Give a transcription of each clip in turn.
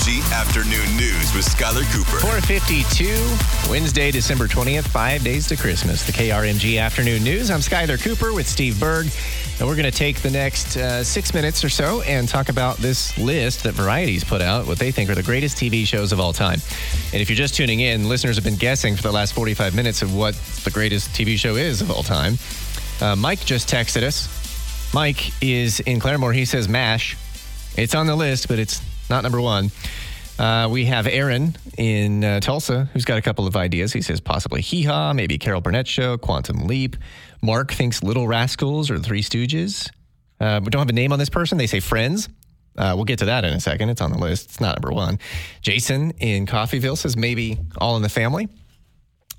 KRMG Afternoon News with Skylar Cooper. 452, Wednesday, December 20th, five days to Christmas. The KRMG Afternoon News. I'm Skylar Cooper with Steve Berg, and we're going to take the next uh, six minutes or so and talk about this list that Variety's put out, what they think are the greatest TV shows of all time. And if you're just tuning in, listeners have been guessing for the last 45 minutes of what the greatest TV show is of all time. Uh, Mike just texted us. Mike is in Claremore. He says MASH. It's on the list, but it's not number one. Uh, we have Aaron in uh, Tulsa who's got a couple of ideas. He says possibly Hee Haw, maybe Carol Burnett Show, Quantum Leap. Mark thinks Little Rascals or The Three Stooges. Uh, we don't have a name on this person. They say Friends. Uh, we'll get to that in a second. It's on the list. It's not number one. Jason in Coffeyville says maybe All in the Family.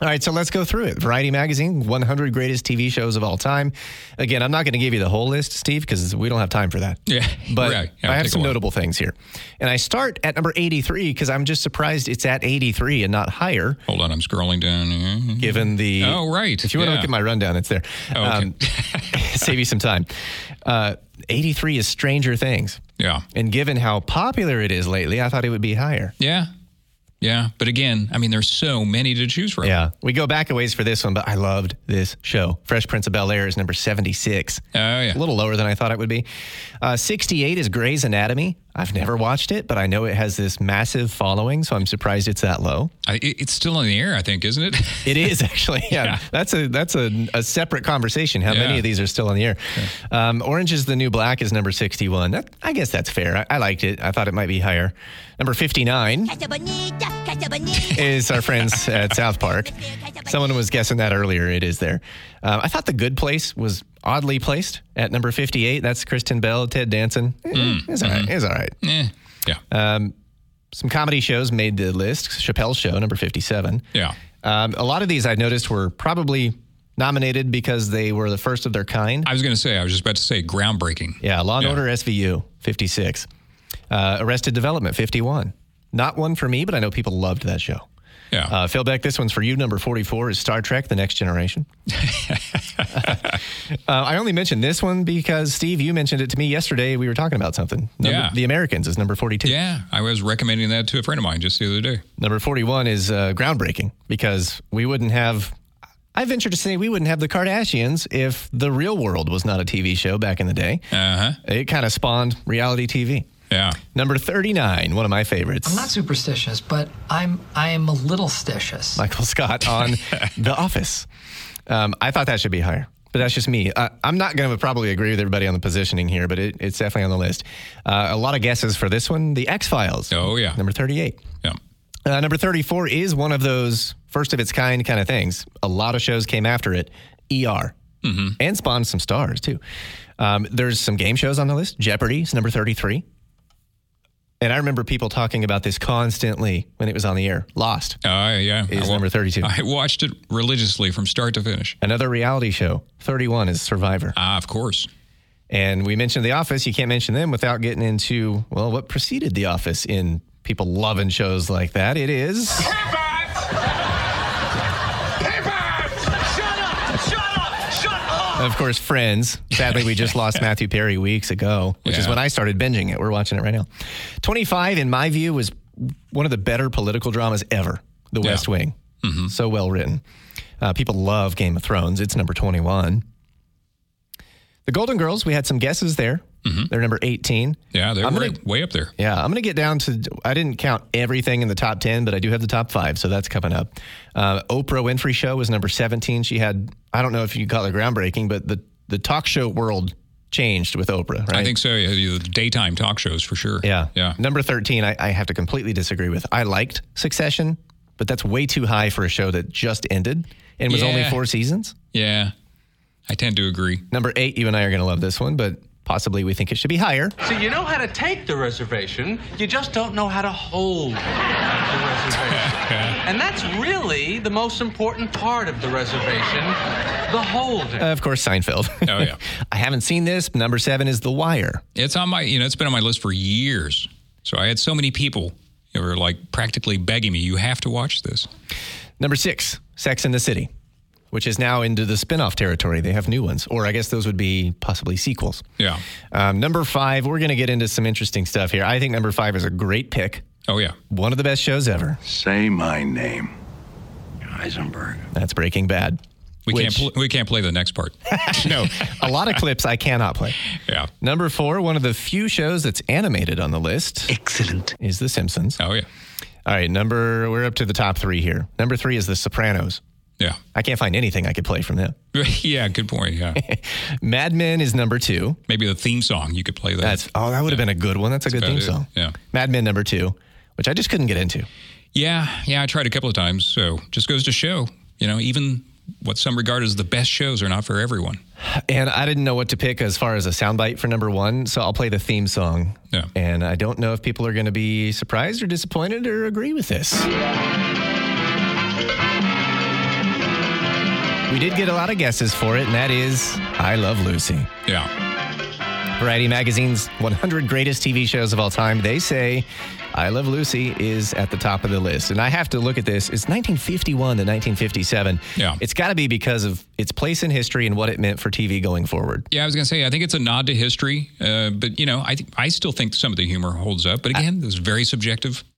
All right, so let's go through it. Variety Magazine, 100 greatest TV shows of all time. Again, I'm not going to give you the whole list, Steve, because we don't have time for that. Yeah, But right. Yeah, I have some notable things here. And I start at number 83 because I'm just surprised it's at 83 and not higher, Hold on, I'm scrolling down here. given the. Oh, right. If you want to Yeah. look at my rundown, it's there. Um, Oh, okay. save you some time. Uh, 83 is Stranger Things. Yeah. And given how popular it is lately, I thought it would be higher. Yeah. Yeah. But again, I mean, there's so many to choose from. Yeah. We go back a ways for this one, but I loved this show. Fresh Prince of Bel Air is number 76. Oh, yeah. A little lower than I thought it would be. Uh, 68 is Grey's Anatomy. I've never watched it, but I know it has this massive following, so I'm surprised it's that low. I, it's still on the air, I think, isn't it? It is actually. Yeah, Yeah. that's a that's a, a separate conversation. How many of these are still on the air? Um, Orange is the New Black is number 61. That, I guess that's fair. I, I liked it. I thought it might be higher. Number 59 Casa bonita, casa bonita. is our friends at South Park. Someone was guessing that earlier. It is there. Uh, I thought The Good Place was oddly placed at number 58. That's Kristen Bell, Ted Danson. Eh, Mm, It's all right. mm-hmm. It's all right. Eh, yeah. Um, some comedy shows made the list. Chappelle's Show, number 57. yeah. Um, a lot of these I noticed were probably nominated because they were the first of their kind. I was going to say, I was just about to say groundbreaking. Yeah, Law and Yeah. Order SVU, 56. Uh, Arrested Development, 51. Not one for me, but I know people loved that show. Yeah. Uh, Phil Beck, this one's for you. Number 44 is Star Trek The Next Generation. uh, I only mentioned this one because, Steve, you mentioned it to me yesterday. We were talking about something. Number, Yeah. The Americans is number 42. yeah. I was recommending that to a friend of mine just the other day. Number 41 is uh, groundbreaking because we wouldn't have, I venture to say, we wouldn't have the Kardashians if the real world was not a TV show back in the day. Uh huh. It kind of spawned reality TV. Yeah. Number 39, one of my favorites. I'm not superstitious, but I'm I am a little stitious. Michael Scott on The Office. Um, I thought that should be higher, but that's just me. Uh, I'm not going to probably agree with everybody on the positioning here, but it, it's definitely on the list. Uh, a lot of guesses for this one The X Files. Oh, yeah. Number 38. Yeah. Uh, number 34 is one of those first of its kind kind of things. A lot of shows came after it. ER. Mm-hmm. And spawned some stars, too. Um, there's some game shows on the list. Jeopardy is number 33. And I remember people talking about this constantly when it was on the air. Lost. Oh, yeah. Is I number 32. I watched it religiously from start to finish. Another reality show. 31 is Survivor. Ah, of course. And we mentioned The Office. You can't mention them without getting into, well, what preceded The Office in people loving shows like that. It is. Of course, Friends. Sadly, we just lost Matthew Perry weeks ago, which is when I started binging it. We're watching it right now. 25, in my view, was one of the better political dramas ever The Yeah. West Wing. So well written. Uh, people love Game of Thrones. It's number 21. The Golden Girls, we had some guesses there. They're number 18. Yeah, they're I'm gonna- right, way up there. Yeah, I'm going to get down to. I didn't count everything in the top 10, but I do have the top five, so that's coming up. Uh, Oprah Winfrey Show was number 17. She had, I don't know if you call it groundbreaking, but the, the talk show world changed with Oprah, right? I think so. Yeah, the daytime talk shows for sure. Yeah. Yeah. Number 13, I, I have to completely disagree with. I liked Succession, but that's way too high for a show that just ended and was only four seasons. Yeah. I tend to agree. Number eight, you and I are going to love this one, but possibly we think it should be higher. So you know how to take the reservation, you just don't know how to hold the reservation. and that's really the most important part of the reservation, the holding. Uh, of course, Seinfeld. Oh, yeah. I haven't seen this. Number seven is The Wire. It's on my, you know, it's been on my list for years. So I had so many people who were like practically begging me, you have to watch this. Number six, Sex in the City, which is now into the spin-off territory. They have new ones, or I guess those would be possibly sequels. Yeah. Um, number five, we're going to get into some interesting stuff here. I think number five is a great pick. Oh yeah. One of the best shows ever. Say my name. Heisenberg. That's Breaking Bad. We Which- can't pl- we can't play the next part. no, a lot of clips I cannot play. yeah. Number four, one of the few shows that's animated on the list Excellent. is The Simpsons. Oh yeah. All right, number we're up to the top three here. Number three is The Sopranos. Yeah. I can't find anything I could play from them. yeah. Good point. Yeah. Mad Men is number two. Maybe the theme song you could play that. That's oh, that would have been a good one. That's a good theme it. song. Yeah. Mad Men number two, which I just couldn't get into. Yeah, yeah, I tried a couple of times. So just goes to show, you know, even what some regard as the best shows are not for everyone. And I didn't know what to pick as far as a soundbite for number one, so I'll play the theme song. Yeah. And I don't know if people are going to be surprised or disappointed or agree with this. We did get a lot of guesses for it, and that is I Love Lucy. Yeah. Variety Magazine's 100 greatest TV shows of all time. They say I Love Lucy is at the top of the list. And I have to look at this. It's 1951 to 1957. Yeah. It's got to be because of its place in history and what it meant for TV going forward. Yeah, I was going to say, I think it's a nod to history, uh, but, you know, I, th- I still think some of the humor holds up. But again, it was very subjective.